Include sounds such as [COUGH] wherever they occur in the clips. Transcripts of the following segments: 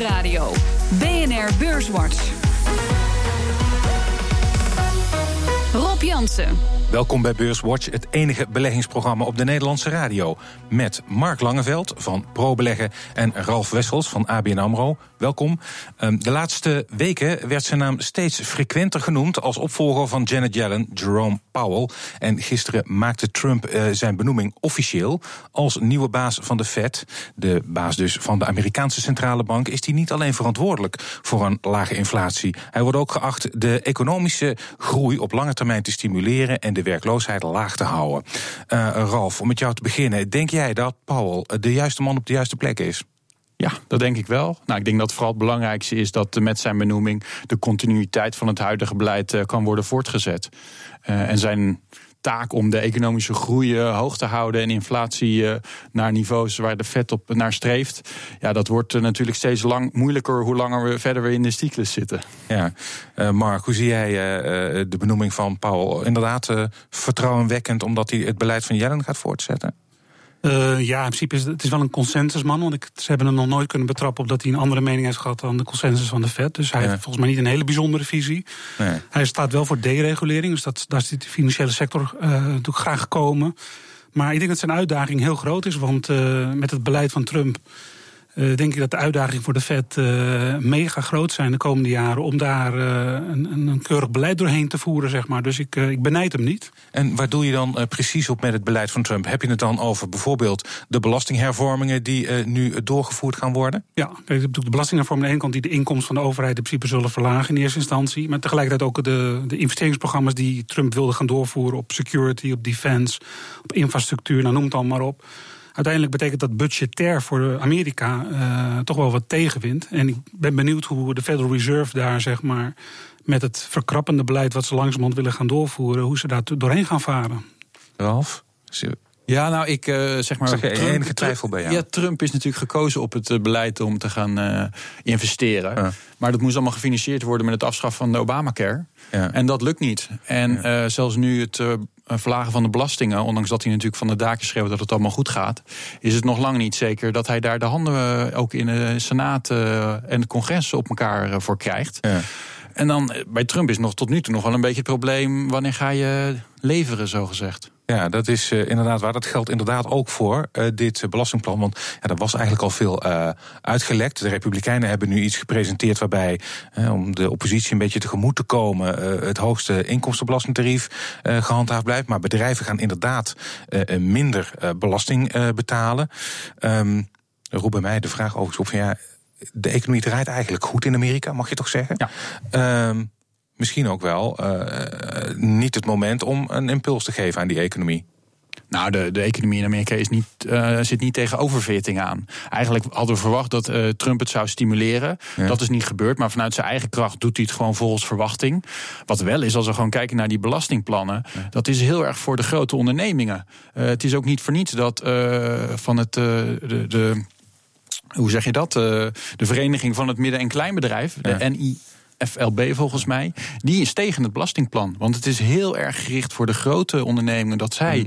Nieuwsradio. BNR Beurswatch. Rob Jansen. Welkom bij Beurswatch, het enige beleggingsprogramma op de Nederlandse radio. Met Mark Langeveld van ProBeleggen en Ralf Wessels van ABN AMRO. Welkom. Ehm, de laatste weken werd zijn naam steeds frequenter genoemd als opvolger van Janet Yellen, Jerome Powell. En gisteren maakte Trump eh, zijn benoeming officieel als nieuwe baas van de Fed. De baas dus van de Amerikaanse Centrale Bank is die niet alleen verantwoordelijk voor een lage inflatie. Hij wordt ook geacht de economische groei op lange termijn te stimuleren en de werkloosheid laag te houden. Uh, Ralf, om met jou te beginnen, denk jij dat Powell de juiste man op de juiste plek is? Ja, dat denk ik wel. Nou, ik denk dat vooral het belangrijkste is dat met zijn benoeming de continuïteit van het huidige beleid eh, kan worden voortgezet. En zijn taak om de economische groei hoog te houden en inflatie naar niveaus waar de Fed op naar streeft. Ja, dat wordt natuurlijk steeds lang, moeilijker hoe langer we verder weer in de cyclus zitten. Ja, uh, Mark, hoe zie jij de benoeming van Powell? Inderdaad, vertrouwenwekkend omdat hij het beleid van Yellen gaat voortzetten? Uh, ja, in principe is het, is wel een consensusman. Want ik, ze hebben hem nog nooit kunnen betrappen op dat hij een andere mening heeft gehad dan de consensus van de Fed. Dus hij ja. heeft volgens mij niet een hele bijzondere visie. Nee. Hij staat wel voor deregulering. Dus dat, daar is de financiële sector uh, natuurlijk graag gekomen. Maar ik denk dat zijn uitdaging heel groot is. Want uh, met het beleid van Trump uh, denk ik dat de uitdagingen voor de Fed uh, mega groot zijn de komende jaren om daar uh, een, een, keurig beleid doorheen te voeren, zeg maar. Dus ik, ik benijd hem niet. En waar doe je dan precies op met het beleid van Trump? Heb je het dan over bijvoorbeeld de belastinghervormingen die nu doorgevoerd gaan worden? Ja, kijk, de belastinghervormingen aan de ene kant die de inkomsten van de overheid in principe zullen verlagen in eerste instantie. Maar tegelijkertijd ook de, de investeringsprogramma's die Trump wilde gaan doorvoeren op security, op defense, op infrastructuur, nou noem het allemaal maar op uiteindelijk betekent dat budgetair voor Amerika uh, toch wel wat tegenwind. En ik ben benieuwd hoe de Federal Reserve daar, zeg maar, met het verkrappende beleid wat ze langzamerhand willen gaan doorvoeren, hoe ze daar doorheen gaan varen. Ralf? Ja, nou, ik uh, zeg maar. Zeg je Trump, enige twijfel bij jou? Ja, Trump is natuurlijk gekozen op het beleid om te gaan uh, investeren. Ja. Maar dat moest allemaal gefinancierd worden met het afschaffen van de Obamacare. Ja. En dat lukt niet. En ja. uh, zelfs nu het verlagen van de belastingen, ondanks dat hij natuurlijk van de daken schreeuwt dat het allemaal goed gaat, is het nog lang niet zeker dat hij daar de handen ook in de Senaat en het congres op elkaar voor krijgt. Ja. En dan bij Trump is nog tot nu toe nog wel een beetje het probleem: wanneer ga je leveren, zo gezegd? Ja, dat is uh, inderdaad waar. Dat geldt inderdaad ook voor uh, dit belastingplan. Want ja, er was eigenlijk al veel uh, uitgelekt. De Republikeinen hebben nu iets gepresenteerd waarbij, om de oppositie een beetje tegemoet te komen, het hoogste inkomstenbelastingtarief gehandhaafd blijft. Maar bedrijven gaan inderdaad minder belasting betalen. Um, roep bij mij de vraag overigens op van ja, de economie draait eigenlijk goed in Amerika, mag je toch zeggen? Ja. Um, misschien ook wel uh, niet het moment om een impuls te geven aan die economie. Nou, de, de economie in Amerika is niet, uh, zit niet tegen overfitting aan. Eigenlijk hadden we verwacht dat uh, Trump het zou stimuleren. Ja. Dat is niet gebeurd, maar vanuit zijn eigen kracht doet hij het gewoon volgens verwachting. Wat wel is, als we gewoon kijken naar die belastingplannen, ja. dat is heel erg voor de grote ondernemingen. Uh, het is ook niet voor niets dat van het. de, de hoe zeg je dat? de Vereniging van het Midden- en Kleinbedrijf, de ja. NI. FLB volgens mij, die is tegen het belastingplan. Want het is heel erg gericht voor de grote ondernemingen dat zij mm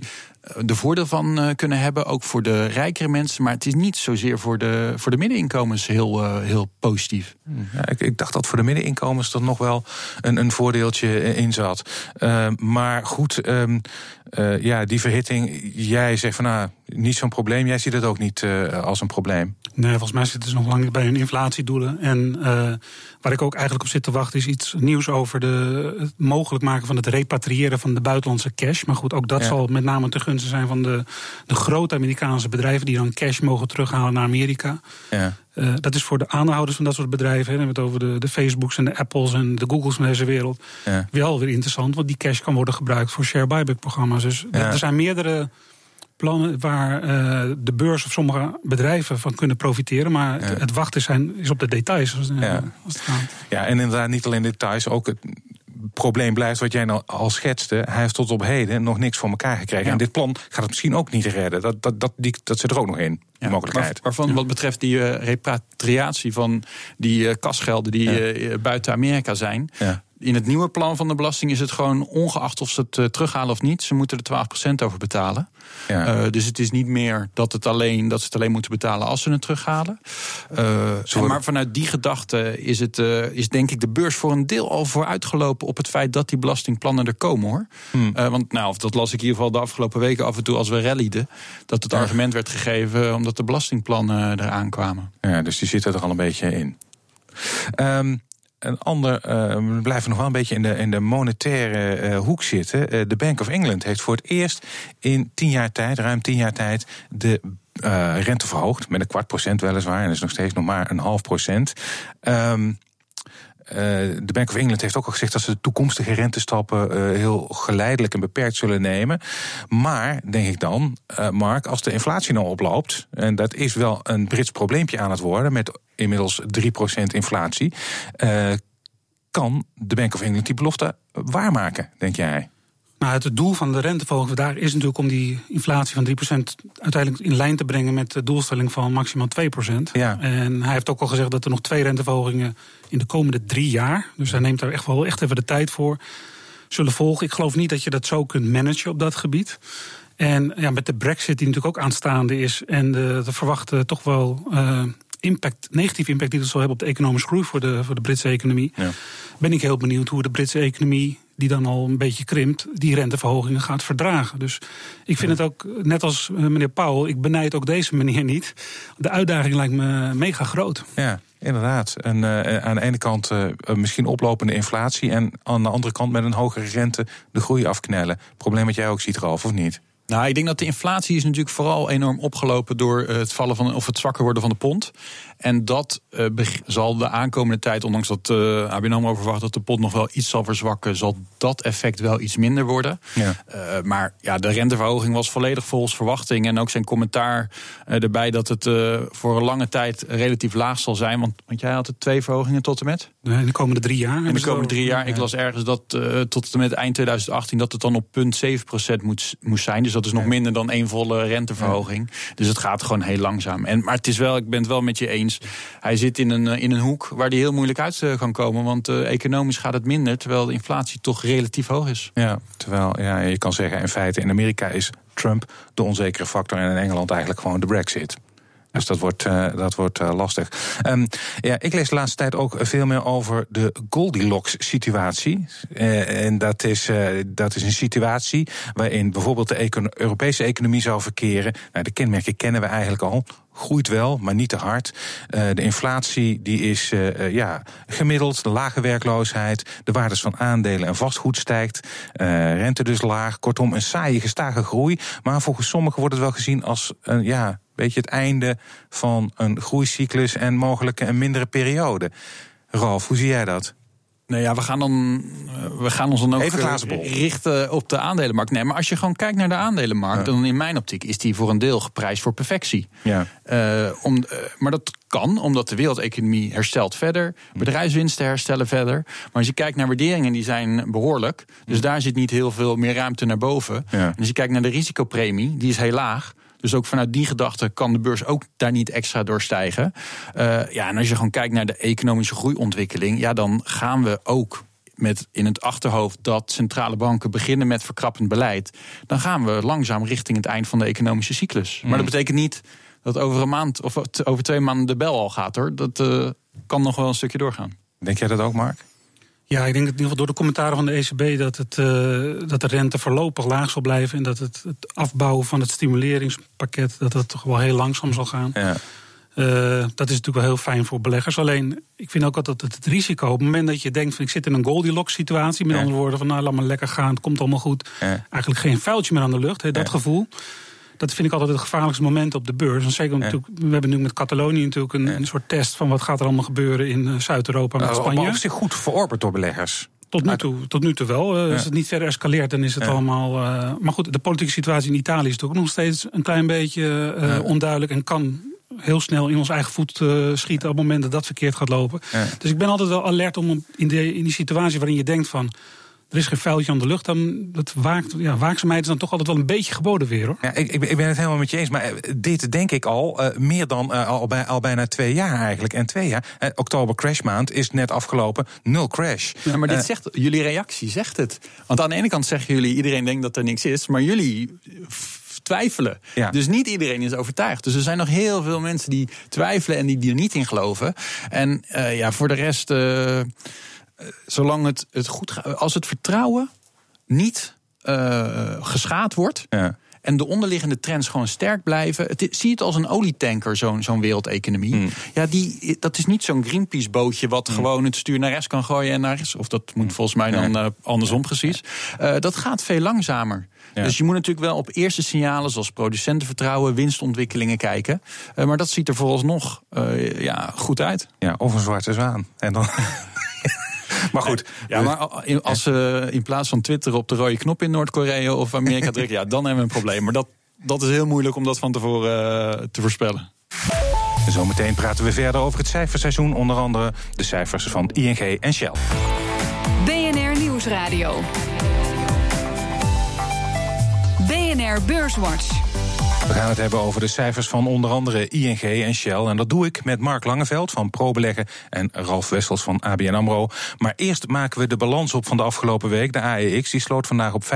de voordeel van uh, kunnen hebben, ook voor de rijkere mensen. Maar het is niet zozeer voor de, voor de middeninkomens heel, uh, heel positief. Ja, ik, ik, dacht dat voor de middeninkomens er nog wel een, een voordeeltje in zat. Uh, maar goed, um, ja, die verhitting, jij zegt van nou, niet zo'n probleem. Jij ziet het ook niet als een probleem. Nee, volgens mij zitten ze nog lang niet bij hun inflatiedoelen. En waar ik ook eigenlijk op zit te wachten is iets nieuws over de, het mogelijk maken van het repatriëren van de buitenlandse cash. Maar goed, ook dat ja. zal met name te gunsten zijn van de, de grote Amerikaanse bedrijven die dan cash mogen terughalen naar Amerika. Ja. Uh, dat is voor de aandeelhouders van dat soort bedrijven, hè, we hebben het over de, de Facebooks en de Apples en de Googles van deze wereld, ja. wel weer interessant, want die cash kan worden gebruikt voor share buyback programma's. Dus ja. er zijn meerdere plannen waar uh, de beurs of sommige bedrijven van kunnen profiteren. Maar ja. het, het, wachten zijn, is op de details. Als, ja. Als het gaat. ja, en inderdaad niet alleen details, ook het probleem blijft wat jij nou al schetste. Hij heeft tot op heden nog niks voor elkaar gekregen. Ja. En dit plan gaat het misschien ook niet redden. Dat, dat, dat, die, dat zit er ook nog in, die mogelijkheid. Maar, waarvan wat betreft die uh, repatriatie van die uh, kasgelden die uh, buiten Amerika zijn in het nieuwe plan van de belasting is het gewoon ongeacht of ze het uh, terughalen of niet, ze moeten er 12% over betalen. Ja. Uh, dus het is niet meer dat, het alleen, dat ze het alleen moeten betalen als ze het terughalen. Uh, maar vanuit die gedachte is, het, is denk ik de beurs voor een deel al vooruitgelopen op het feit dat die belastingplannen er komen hoor. Hmm. want nou, dat las ik in ieder geval de afgelopen weken af en toe als we rallyden. Dat het argument werd gegeven omdat de belastingplannen eraan kwamen. Ja, dus die zitten er al een beetje in. Um, een ander, uh, we blijven nog wel een beetje in de, in de monetaire uh, hoek zitten. Uh, de Bank of England heeft voor het eerst in tien jaar tijd, ruim tien jaar tijd, de rente verhoogd. Met een kwart procent weliswaar. En dat is nog steeds nog maar een half procent. Um, de Bank of England heeft ook al gezegd dat ze de toekomstige rentestappen uh, heel geleidelijk en beperkt zullen nemen. Maar, denk ik dan, uh, Mark, als de inflatie nou oploopt, en dat is wel een Brits probleempje aan het worden met inmiddels 3% inflatie. Kan de Bank of England die belofte waarmaken, denk jij? Nou, het doel van de renteverhoging daar is natuurlijk om die inflatie van 3% uiteindelijk in lijn te brengen met de doelstelling van maximaal 2%. Ja. En hij heeft ook al gezegd dat er nog twee renteverhogingen in de komende drie jaar, dus hij neemt daar echt wel echt even de tijd voor, zullen volgen. Ik geloof niet dat je dat zo kunt managen op dat gebied. En ja, met de brexit die natuurlijk ook aanstaande is en de, de verwachte toch wel uh, impact, negatieve impact die het zal hebben op de economische groei voor de, voor de Britse economie. Ja. Ben ik heel benieuwd hoe de Britse economie, die dan al een beetje krimpt, die renteverhogingen gaat verdragen. Dus ik vind het ook, net als eh, meneer Powell, ik benijd ook deze meneer niet. De uitdaging lijkt me mega groot. Ja. Inderdaad. En uh, aan de ene kant uh, misschien oplopende inflatie. En aan de andere kant met een hogere rente de groei afknellen. Probleem wat jij ook ziet, Ralf, of niet? Nou, ik denk dat de inflatie is natuurlijk vooral enorm opgelopen door het vallen van of het zwakker worden van de pond. En dat uh, zal de aankomende tijd, ondanks dat uh, ABN AMRO verwacht dat de pond nog wel iets zal verzwakken, zal dat effect wel iets minder worden. Ja. Uh, maar ja, de renteverhoging was volledig volgens verwachting. En ook zijn commentaar erbij dat het voor een lange tijd relatief laag zal zijn. Want, want jij had het twee verhogingen tot en met? in de komende drie jaar. In de komende drie jaar. Ik las ergens dat tot en met eind 2018 dat het dan op punt 7 moet, moest zijn. Dus dat is nog minder dan één volle renteverhoging. Dus het gaat gewoon heel langzaam. En, maar het is wel, ik ben het wel met je eens hij zit in een, in een hoek waar hij heel moeilijk uit eh, kan komen. Want uh, economisch gaat het minder, terwijl de inflatie toch relatief hoog is. Ja, terwijl ja, je kan zeggen, in feite in Amerika is Trump de onzekere factor en in Engeland eigenlijk gewoon de Brexit. Dus dat wordt, dat wordt lastig. Um, ja, ik lees de laatste tijd ook veel meer over de Goldilocks-situatie. En dat is, dat is een situatie waarin bijvoorbeeld de Europese economie zou verkeren. Nou, de kenmerken kennen we eigenlijk al groeit wel, maar niet te hard. Uh, de inflatie die is uh, ja, gemiddeld, de lage werkloosheid, de waardes van aandelen en vastgoed stijgt, rente dus laag. Kortom, een saaie, gestage groei. Maar volgens sommigen wordt het wel gezien als een ja, beetje het einde van een groeicyclus en mogelijk een mindere periode. Ralf, hoe zie jij dat? Nou ja, we gaan, dan, eh, we gaan ons dan ook eh, richten op de aandelenmarkt. Nee, maar als je gewoon kijkt naar de aandelenmarkt, dan in mijn optiek is die voor een deel geprijsd voor perfectie. Ja. Uh, om, maar dat kan, omdat de wereldeconomie herstelt verder, bedrijfswinsten herstellen verder. Maar als je kijkt naar waarderingen, die zijn behoorlijk. Dus daar zit niet heel veel meer ruimte naar boven. Ja. En als je kijkt naar de risicopremie, die is heel laag. Dus ook vanuit die gedachte kan de beurs ook daar niet extra door stijgen. Uh, ja, en als je gewoon kijkt naar de economische groeiontwikkeling, ja, dan gaan we ook met in het achterhoofd dat centrale banken beginnen met verkrappend beleid, dan gaan we langzaam richting het eind van de economische cyclus. Maar dat mm. betekent niet dat over een maand of over twee maanden de bel al gaat hoor. Dat uh, kan nog wel een stukje doorgaan. Denk jij dat ook, Mark? Ja, ik denk dat in ieder geval door de commentaren van de ECB dat, het, uh, dat de rente voorlopig laag zal blijven. En dat het, het afbouwen van het stimuleringspakket dat dat toch wel heel langzaam zal gaan. Ja. Uh, dat is natuurlijk wel heel fijn voor beleggers. Alleen, ik vind ook altijd het, het risico. Op het moment dat je denkt van ik zit in een Goldilocks situatie. Met andere woorden van nou laat maar lekker gaan, het komt allemaal goed. Ja. Eigenlijk geen vuiltje meer aan de lucht, he, dat gevoel dat vind ik altijd het gevaarlijkste moment op de beurs. En zeker natuurlijk, we hebben nu met Catalonië natuurlijk een, een, soort test van wat gaat er allemaal gebeuren in eh, Zuid-Europa met nou, Spanje. Maar zich goed verorberd door beleggers. Tot nu toe, tot nu toe wel. Uh, Als het niet verder escaleert, dan is het allemaal. Uh, maar goed, de politieke situatie in Italië is natuurlijk nog steeds een klein beetje uh, onduidelijk en kan heel snel in ons eigen voet schieten op het moment dat dat verkeerd gaat lopen. Dus ik ben altijd wel alert om in, de, in die situatie waarin je denkt van er is geen vuiltje aan de lucht, dan dat waakt, ja, waakzaamheid is dan toch altijd wel een beetje geboden weer hoor. Ja, ik, ik ben het helemaal met je eens, maar dit denk ik al meer dan al, bij, al bijna twee jaar eigenlijk. En twee jaar, oktober crashmaand is net afgelopen, nul crash. Ja, maar dit zegt, jullie reactie zegt het. Want aan de ene kant zeggen jullie, iedereen denkt dat er niks is, maar jullie twijfelen. Dus niet iedereen is overtuigd. Dus er zijn nog heel veel mensen die twijfelen en die, er niet in geloven. En uh, ja, voor de rest, uh, zolang het, het goed gaat, als het vertrouwen niet uh, geschaad wordt. Ja en de onderliggende trends gewoon sterk blijven. Het, zie het als een olietanker, zo'n zo'n wereldeconomie. Hmm. Ja, die, dat is niet zo'n Greenpeace-bootje wat hmm. gewoon het stuur naar rechts kan gooien en naar rechts. Of dat moet hmm. volgens mij dan uh, andersom precies. Uh, dat gaat veel langzamer. Dus je moet natuurlijk wel op eerste signalen zoals producentenvertrouwen, winstontwikkelingen kijken. Uh, maar dat ziet er vooralsnog uh, ja, goed uit. Ja, of een zwarte zwaan. En dan. [LAUGHS] [LAUGHS] maar goed. Ja, maar als ze in plaats van Twitter op de rode knop in Noord-Korea of Amerika drukken, ja, dan hebben we een probleem. Maar dat, dat is heel moeilijk om dat van tevoren uh, te voorspellen. Zometeen praten we verder over het cijferseizoen. Onder andere de cijfers van ING en Shell. BNR Nieuwsradio. BNR Beurswatch. We gaan het hebben over de cijfers van onder andere ING en Shell. En dat doe ik met Mark Langeveld van ProBeleggen en Ralf Wessels van ABN AMRO. Maar eerst maken we de balans op van de afgelopen week. De AEX die sloot vandaag op 555,2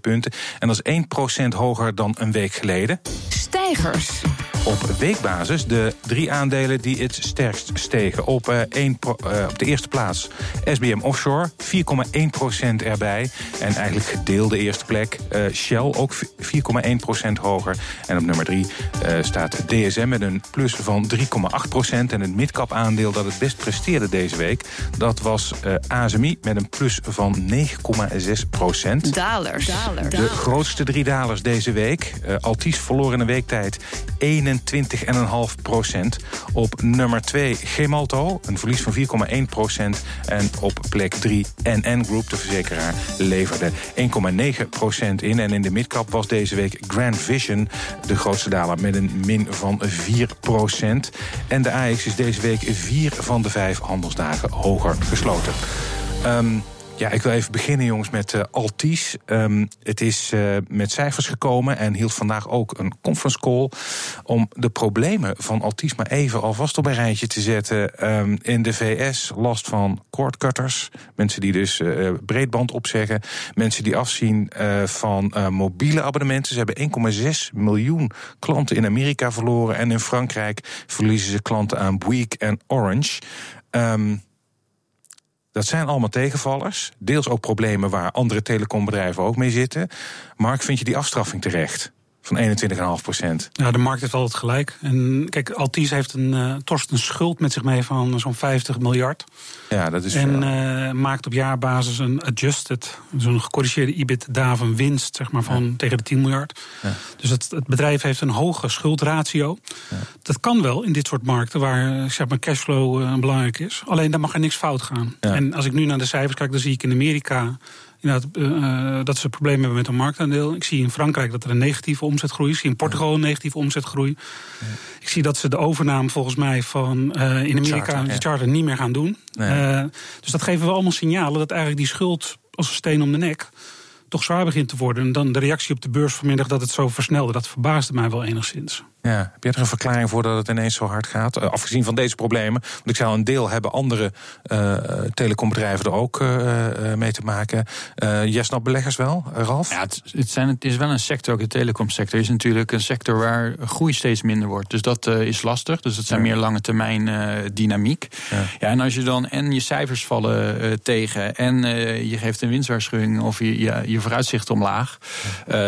punten. En dat is 1% hoger dan een week geleden. Stijgers. Op weekbasis de drie aandelen die het sterkst stegen. Op, uh, één uh, op de eerste plaats SBM Offshore, 4,1% erbij. En eigenlijk gedeelde eerste plek uh, Shell, ook 4,1% hoger. En op nummer 3 uh, staat DSM met een plus van 3,8%. En het midcap aandeel dat het best presteerde deze week... dat was uh, ASMI met een plus van 9,6%. Dalers. De grootste drie dalers deze week. Uh, Altis verloor in een weektijd 21,5%. Op nummer 2 Gemalto, een verlies van 4,1%. En op plek 3 NN Group, de verzekeraar, leverde 1,9% in. En in de midcap was deze week Grand Vision de grootste daler met een min van 4% En de AX is deze week vier van de vijf handelsdagen hoger gesloten. Um, ja, ik wil even beginnen, jongens, met uh, Altis. Um, het is uh, met cijfers gekomen en hield vandaag ook een conference call om de problemen van Altis maar even alvast op een rijtje te zetten. Um, in de VS last van cordcutters, mensen die dus uh, breedband opzeggen, mensen die afzien van mobiele abonnementen. Ze hebben 1,6 miljoen klanten in Amerika verloren en in Frankrijk verliezen ze klanten aan Bouygues en Orange. Um, dat zijn allemaal tegenvallers. Deels ook problemen waar andere telecombedrijven ook mee zitten. Mark, vind je die afstraffing terecht? Van 21,5 procent. Ja, de markt heeft altijd gelijk. En kijk, Altis heeft een, uh, torst een schuld met zich mee van zo'n 50 miljard. Ja, dat is En uh, maakt op jaarbasis een adjusted, zo'n gecorrigeerde EBITDA van winst, zeg maar, van tegen de 10 miljard. Ja. Dus het, het, bedrijf heeft een hoge schuldratio. Ja. Dat kan wel in dit soort markten waar zeg maar, cashflow uh, belangrijk is. Alleen daar mag er niks fout gaan. En als ik nu naar de cijfers kijk, dan zie ik in Amerika inderdaad, uh, dat ze problemen hebben met een marktaandeel. Ik zie in Frankrijk dat er een negatieve omzetgroei is. Ik zie in Portugal een negatieve omzetgroei. Ja. Ik zie dat ze de overname volgens mij van uh, in Amerika charter, de charter niet meer gaan doen. Nee. Uh, dus dat geven we allemaal signalen dat eigenlijk die schuld als een steen om de nek toch zwaar begint te worden. En dan de reactie op de beurs vanmiddag dat het zo versnelde, dat verbaasde mij wel enigszins. Ja, heb je er een verklaring voor dat het ineens zo hard gaat? Uh, afgezien van deze problemen. Want ik zou een deel hebben andere uh, telecombedrijven er ook uh, mee te maken. jij snapt beleggers wel, Ralf? Ja, het, het, zijn, het is wel een sector, ook de telecomsector is natuurlijk een sector waar groei steeds minder wordt. Dus dat is lastig. Dus dat zijn ja. meer lange termijn dynamiek. Ja. ja. en als je dan en je cijfers vallen tegen en je geeft een winstwaarschuwing of je, je, je vooruitzicht omlaag,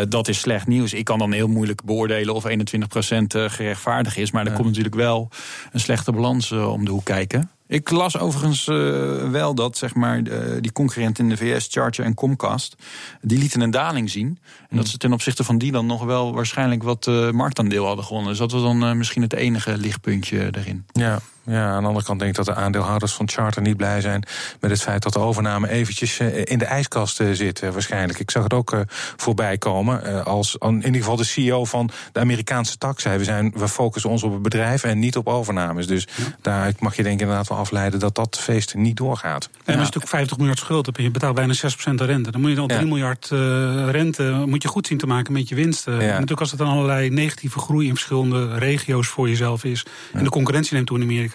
dat is slecht nieuws. Ik kan dan heel moeilijk beoordelen of 21 procent eh, gerechtvaardigd is. Maar er komt natuurlijk wel een slechte balans eh, om de hoek kijken. Ik las overigens uh, wel dat zeg maar, uh, die concurrenten in de VS, Charger en Comcast, die lieten een daling zien. En dat ze ten opzichte van die dan nog wel waarschijnlijk wat uh, marktaandeel hadden gewonnen. Dus dat was dan misschien het enige lichtpuntje erin. Ja, ja, aan de andere kant denk ik dat de aandeelhouders van Charter niet blij zijn met het feit dat de overname eventjes in de ijskast zit. Waarschijnlijk. Ik zag het ook voorbij komen. Als in ieder geval de CEO van de Amerikaanse tak zei: we, zijn, we focussen ons op het bedrijf en niet op overnames. Dus ja. daar mag je denk ik inderdaad wel afleiden dat dat feest niet doorgaat. En als je natuurlijk 50 miljard schuld hebt en je betaalt bijna 6% de rente, dan moet je dan 3 miljard rente moet je goed zien te maken met je winsten. Ja. natuurlijk als het dan allerlei negatieve groei in verschillende regio's voor jezelf is en de concurrentie neemt toe in Amerika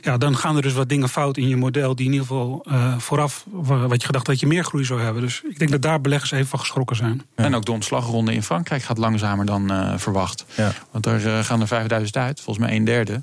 ja, dan gaan er dus wat dingen fout in je model die in ieder geval uh, vooraf wat je gedacht dat je meer groei zou hebben. Dus ik denk dat daar beleggers even van geschrokken zijn. En ook de ontslagronde in Frankrijk gaat langzamer dan uh, verwacht. Ja. Want daar uh, gaan er 5000 uit, volgens mij een derde.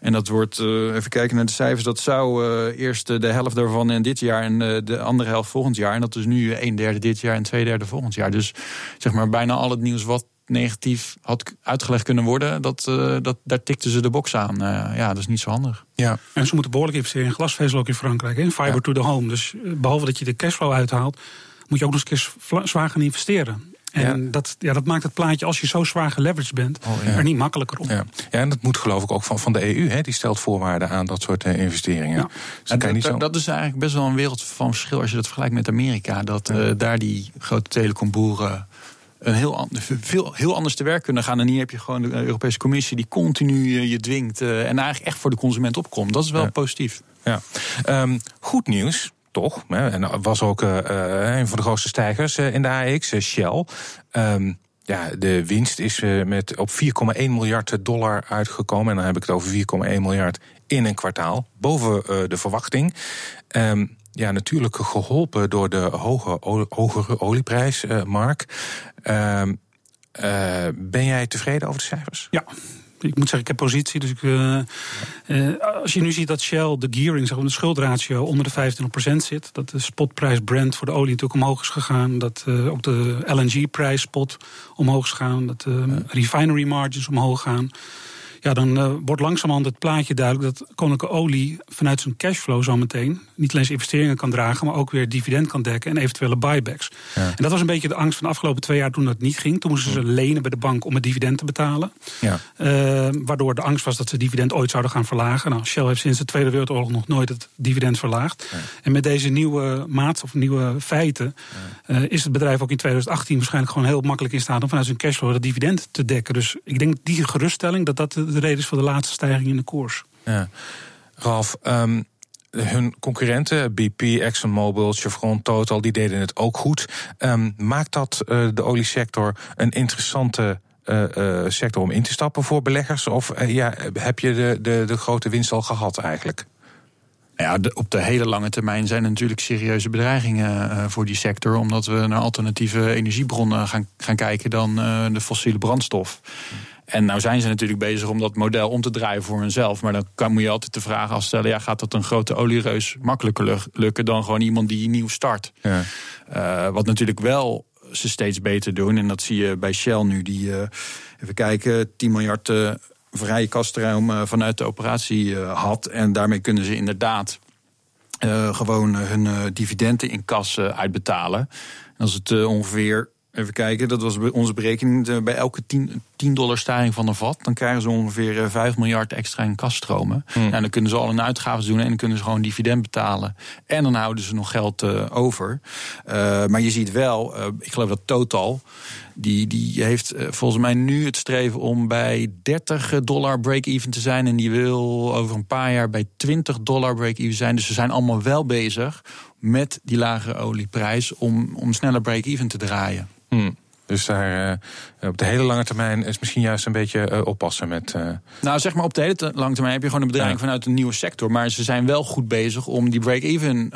En dat wordt, even kijken naar de cijfers, dat zou eerst de helft daarvan in dit jaar en de andere helft volgend jaar. En dat is nu een derde dit jaar en twee derde volgend jaar. Dus zeg maar bijna al het nieuws wat negatief had uitgelegd kunnen worden, dat, uh, dat, daar tikten ze de box aan. Uh, ja, dat is niet zo handig. Ja. En ze moeten behoorlijk investeren in glasvezel ook in Frankrijk. Hè? Fiber to the home. Dus eh, behalve dat je de cashflow uithaalt, moet je ook nog eens keer zwaar gaan investeren. En ja. Dat, ja, dat maakt het plaatje, als je zo zwaar geleveraged bent, oh, er niet makkelijker op. Ja. ja, en dat moet geloof ik ook van, van de EU. Hè? Die stelt voorwaarden aan dat soort investeringen. Ja. Dus dat, niet zo... dat is eigenlijk best wel een wereld van verschil als je dat vergelijkt met Amerika. Dat uh, daar die grote telecomboeren een heel, veel, heel anders te werk kunnen gaan. En hier heb je gewoon de Europese Commissie die continu eh, je dwingt. Uh, en eigenlijk echt voor de consument opkomt. Dat is wel positief. Ja. Um, goed nieuws. Toch? En dat was ook uh, een van de grootste stijgers in de AX, Shell. Um, ja, de winst is met op 4,1 miljard dollar uitgekomen. En dan heb ik het over 4,1 miljard in een kwartaal. Boven de verwachting. Um, ja, natuurlijk geholpen door de hoge, hogere olieprijs, uh, Mark. Uh, uh, ben jij tevreden over de cijfers? Ja. Ik moet zeggen, ik heb positie. Dus ik, uh, als je nu ziet dat Shell, de gearing, zeg maar, de schuldratio, onder de 25% zit. Dat de spotprijs Brent voor de olie natuurlijk omhoog is gegaan. Dat ook de LNG-prijs spot omhoog is gegaan. Dat de refinery margins omhoog gaan. Ja, dan uh, wordt langzamerhand het plaatje duidelijk dat Koninklijke Olie vanuit zijn cashflow zometeen niet alleen zijn investeringen kan dragen, maar ook weer dividend kan dekken en eventuele buybacks. Ja. En dat was een beetje de angst van de afgelopen twee jaar toen dat niet ging. Toen moesten ze lenen bij de bank om het dividend te betalen. Ja. Uh, waardoor de angst was dat ze dividend ooit zouden gaan verlagen. Nou, Shell heeft sinds de Tweede Wereldoorlog nog nooit het dividend verlaagd. En met deze nieuwe maat of nieuwe feiten uh, is het bedrijf ook in 2018 waarschijnlijk gewoon heel makkelijk in staat om vanuit zijn cashflow het dividend te dekken. Dus ik denk die geruststelling dat dat de reden is voor de laatste stijging in de koers. Ja. Ralf, um, hun concurrenten, BP, ExxonMobil, Chevron, Total, die deden het ook goed. Um, maakt dat uh, de oliesector een interessante uh, uh, sector om in te stappen voor beleggers? Of ja, heb je de, de, de grote winst al gehad eigenlijk? Ja, op de hele lange termijn zijn er natuurlijk serieuze bedreigingen voor die sector. Omdat we naar alternatieve energiebronnen gaan, gaan kijken dan de fossiele brandstof. En nou zijn ze natuurlijk bezig om dat model om te draaien voor hunzelf. Maar dan kan, moet je altijd de vraag afstellen: ja, gaat dat een grote oliereus makkelijker lukken dan gewoon iemand die nieuw start? Ja. Uh, wat natuurlijk wel ze steeds beter doen. En dat zie je bij Shell nu, die uh, even kijken, 10 miljard uh, vrije kastruim vanuit de operatie had. En daarmee kunnen ze inderdaad gewoon hun dividenden in kas uitbetalen. En als het ongeveer Even kijken, dat was onze berekening. Bij elke 10, 10 dollar stijging van een vat, dan krijgen ze ongeveer 5 eh, miljard extra in kaststromen. Hmm. En dan kunnen ze al hun uitgaven doen en dan kunnen ze gewoon dividend betalen. En dan houden ze nog geld uh, over. Uh, maar je ziet wel, uh, ik geloof dat Total, die, die heeft volgens mij nu het streven om bij 30 dollar break-even te zijn. En die wil over een paar jaar bij 20 dollar break-even zijn. Dus ze zijn allemaal wel bezig met die lagere olieprijs om, om sneller break-even te draaien. Hmm. Dus daar uh, op de hele lange termijn is misschien juist een beetje uh, oppassen met. Uh... Nou, zeg maar op de hele lange termijn heb je gewoon een bedreiging vanuit een nieuwe sector. Maar ze zijn wel goed bezig om die break-even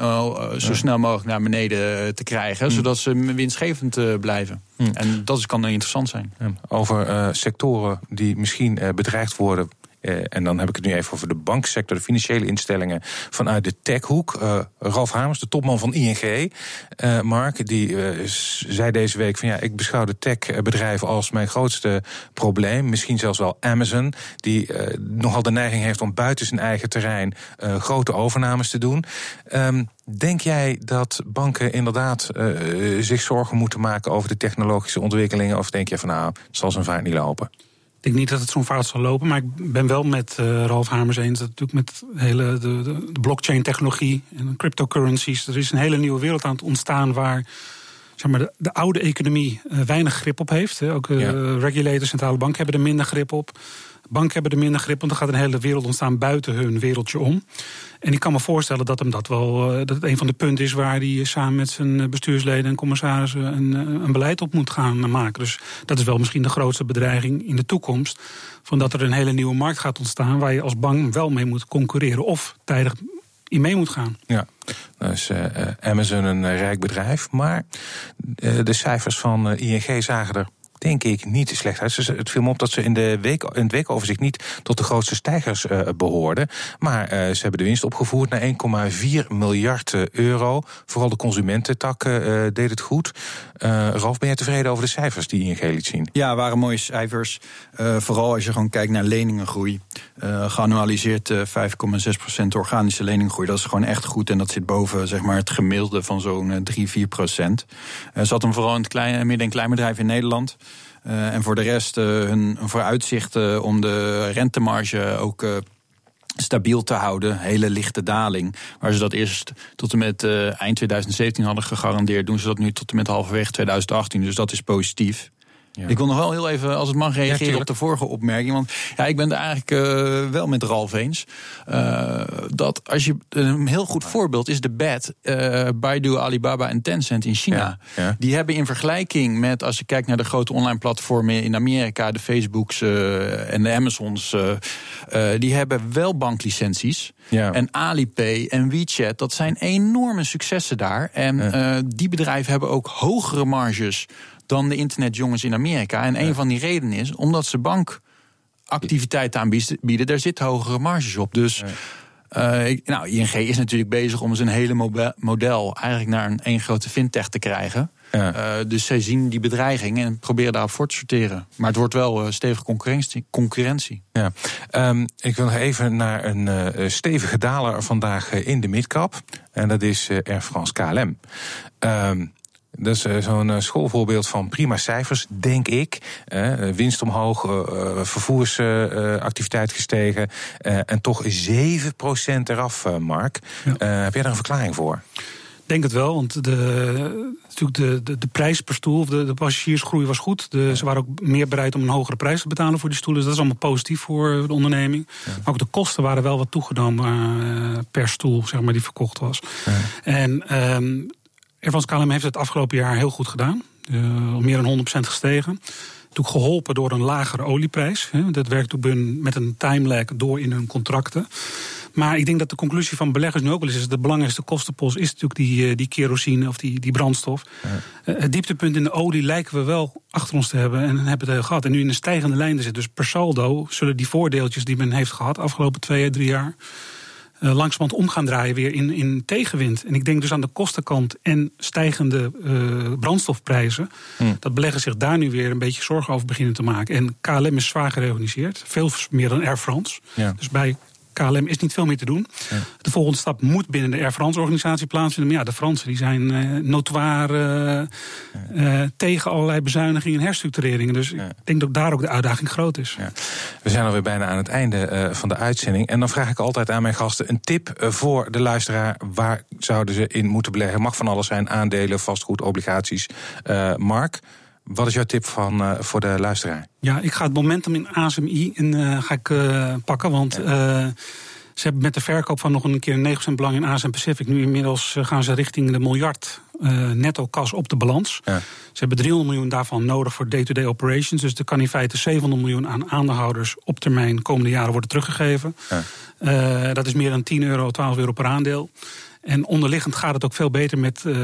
zo snel mogelijk naar beneden te krijgen. Hmm. Zodat ze winstgevend blijven. Hmm. En dat kan interessant zijn. Over sectoren die misschien bedreigd worden uh, en dan heb ik het nu even over de banksector, de financiële instellingen vanuit de techhoek. Uh, Ralf Hamers, de topman van ING, eh, Mark, die zei deze week van ja, ik beschouw de techbedrijven als mijn grootste probleem. Misschien zelfs wel Amazon, die nogal de neiging heeft om buiten zijn eigen terrein grote overnames te doen. Um, Denk jij dat banken inderdaad zich zorgen moeten maken over de technologische ontwikkelingen? Of denk je van nou, het zal zijn vaart niet lopen? Ik denk niet dat het zo'n vaart zal lopen, maar ik ben wel met uh, Ralf Hamers eens dat natuurlijk met hele de, de, de blockchain-technologie en cryptocurrencies, er is een hele nieuwe wereld aan het ontstaan waar zeg maar, de, de oude economie uh, weinig grip op heeft. Hè. Ook uh, regulators, centrale banken hebben er minder grip op. Banken hebben er minder grip, want er gaat een hele wereld ontstaan buiten hun wereldje om. En ik kan me voorstellen dat hem dat wel dat het een van de punten is waar hij samen met zijn bestuursleden en commissarissen een, een beleid op moet gaan maken. Dus dat is wel misschien de grootste bedreiging in de toekomst. Van dat er een hele nieuwe markt gaat ontstaan waar je als bank wel mee moet concurreren of tijdig in mee moet gaan. Ja, dan is Amazon een rijk bedrijf, maar de cijfers van ING zagen er denk ik niet slecht uit. Het viel me op dat ze in, de week, in het weekoverzicht niet tot de grootste stijgers uh, behoorden. Maar uh, ze hebben de winst opgevoerd naar 1,4 miljard euro. Vooral de consumententak uh, deed het goed. Ralf, ben je tevreden over de cijfers die ING liet zien? Ja, waren mooie cijfers. vooral als je gewoon kijkt naar leningengroei. geannualiseerd 5,6% organische leninggroei. Dat is gewoon echt goed. En dat zit boven zeg maar, het gemiddelde van zo'n 3, 4 procent. zat hem vooral in het klein, midden- en kleinbedrijf in Nederland. Uh, en voor de rest uh, hun vooruitzichten om de rentemarge ook uh, stabiel te houden. Hele lichte daling. Waar ze dat eerst tot en met eind 2017 hadden gegarandeerd, doen ze dat nu tot en met halverwege 2018. Dus dat is positief. Ja. Ik wil nog wel heel even, als het mag, reageren ja, op de vorige opmerking. Want ja, ik ben het eigenlijk uh, wel met Ralf eens. Uh, dat als je een heel goed voorbeeld is de BED, uh, Baidu, Alibaba en Tencent in China. Ja, die hebben in vergelijking met, als je kijkt naar de grote online platformen in Amerika, de Facebooks en de Amazons, die hebben wel banklicenties. En Alipay en WeChat, dat zijn enorme successen daar. En die bedrijven hebben ook hogere marges dan de internetjongens in Amerika. En een van die redenen is omdat ze bankactiviteit aanbieden, daar zitten hogere marges op. Dus. Uh, nou, ING is natuurlijk bezig om zijn hele model eigenlijk naar een één grote fintech te krijgen. Ja. Uh, dus zij zien die bedreiging en proberen daarop voor te sorteren. Maar het wordt wel uh, stevige concurrentie. concurrentie. Ja. Um, ik wil nog even naar een uh, stevige daler vandaag in de midcap. En dat is Air France KLM. Um, dat is eh, zo'n eh, schoolvoorbeeld van prima cijfers, denk ik. winst omhoog, vervoersactiviteit gestegen. en toch 7% eraf, Mark. heb jij daar een verklaring voor? Ik denk het wel, want de, natuurlijk de, de, de prijs per stoel, of de, de passagiersgroei was goed. De, Ze waren ook meer bereid om een hogere prijs te betalen voor die stoelen. Dus dat is allemaal positief voor de onderneming. Maar ook de kosten waren wel wat toegenomen per stoel, zeg maar, die verkocht was. Ja. En um, Air KLM heeft het afgelopen jaar heel goed gedaan. Uh, meer dan 100% gestegen. Toen geholpen door een lagere olieprijs. Hè. Dat werkt ook met een timelag door in hun contracten. Maar ik denk dat de conclusie van beleggers nu ook wel is... dat de belangrijkste kostenpost is natuurlijk die, eh, die kerosine of die, die brandstof. Ja. Uh, het dieptepunt in de olie lijken we wel achter ons te hebben en hebben het gehad. En nu in een stijgende lijn zit. Dus per saldo zullen die voordeeltjes die men heeft gehad... afgelopen twee, drie jaar uh, langzamerhand om gaan draaien weer in, in tegenwind. En ik denk dus aan de kostenkant en stijgende uh, brandstofprijzen. Hmm. Dat beleggers zich daar nu weer een beetje zorgen over beginnen te maken. En KLM is zwaar gereorganiseerd. Veel meer dan Air France. Ja. Dus bij KLM is niet veel meer te doen. De volgende stap moet binnen de Air France-organisatie plaatsvinden. Maar ja, de Fransen die zijn uh, notoir uh, uh, tegen allerlei bezuinigingen en herstructureringen. Dus ik denk dat daar ook de uitdaging groot is. Ja. We zijn alweer bijna aan het einde van de uitzending. En dan vraag ik altijd aan mijn gasten een tip voor de luisteraar. Waar zouden ze in moeten beleggen? Mag van alles zijn, aandelen, vastgoed, obligaties. Mark? Wat is jouw tip van, uh, voor de luisteraar? Ja, ik ga het momentum in ASMI in, uh, ga ik, uh, pakken. Want ze hebben met de verkoop van nog een keer 9% belang in ASM Pacific... nu inmiddels gaan ze richting de miljard netto kas op de balans. Ja. Ze hebben 300 miljoen daarvan nodig voor day-to-day operations. Dus er kan in feite 700 miljoen aan aandeelhouders... op termijn komende jaren worden teruggegeven. Ja. dat is meer dan 10 euro, 12 euro per aandeel. En onderliggend gaat het ook veel beter met uh,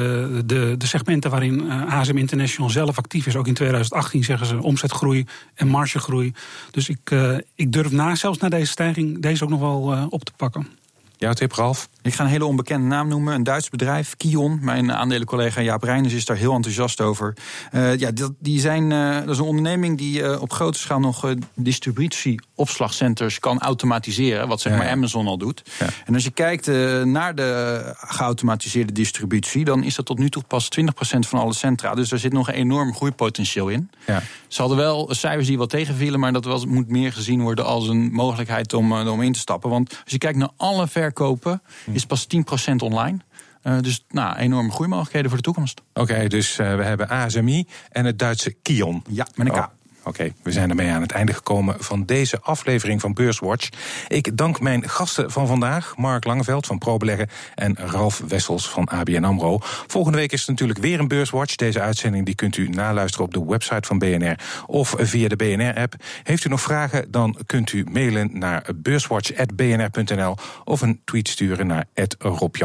de, de segmenten waarin uh, eh, ASM International zelf actief is. Ook in 2018 zeggen ze omzetgroei en margegroei. Dus ik, uh, ik durf na, zelfs na deze stijging deze ook nog wel op te pakken. Jouw tip, Ralf? Ik ga een hele onbekende naam noemen. Een Duits bedrijf, Kion. Mijn aandelencollega Jaap Reinders is daar heel enthousiast over. Uh, ja, die, die zijn, uh, dat is een onderneming die uh, op grote schaal nog distributieopslagcenters kan automatiseren. Wat zeg maar Amazon al doet. Ja. En als je kijkt naar de geautomatiseerde distributie... dan is dat tot nu toe pas 20% van alle centra. Dus daar zit nog een enorm groeipotentieel in. Ja. Ze hadden wel cijfers die wat tegenvielen... maar dat was, moet meer gezien worden als een mogelijkheid om, om in te stappen. Want als je kijkt naar alle verkopen is pas 10% online. Uh, dus nou, enorme groeimogelijkheden voor de toekomst. Oké, okay, dus uh, we hebben ASMI en het Duitse Kion. Ja, met een K. Oh. Oké, we zijn ermee aan het einde gekomen van deze aflevering van Beurswatch. Ik dank mijn gasten van vandaag, Mark Langeveld van ProBeleggen en Ralf Wessels van ABN AMRO. Volgende week is het natuurlijk weer een Beurswatch. Deze uitzending die kunt u naluisteren op de website van BNR of via de BNR-app. Heeft u nog vragen, dan kunt u mailen naar beurswatch.bnr.nl of een tweet sturen naar Rob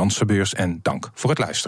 En dank voor het luisteren.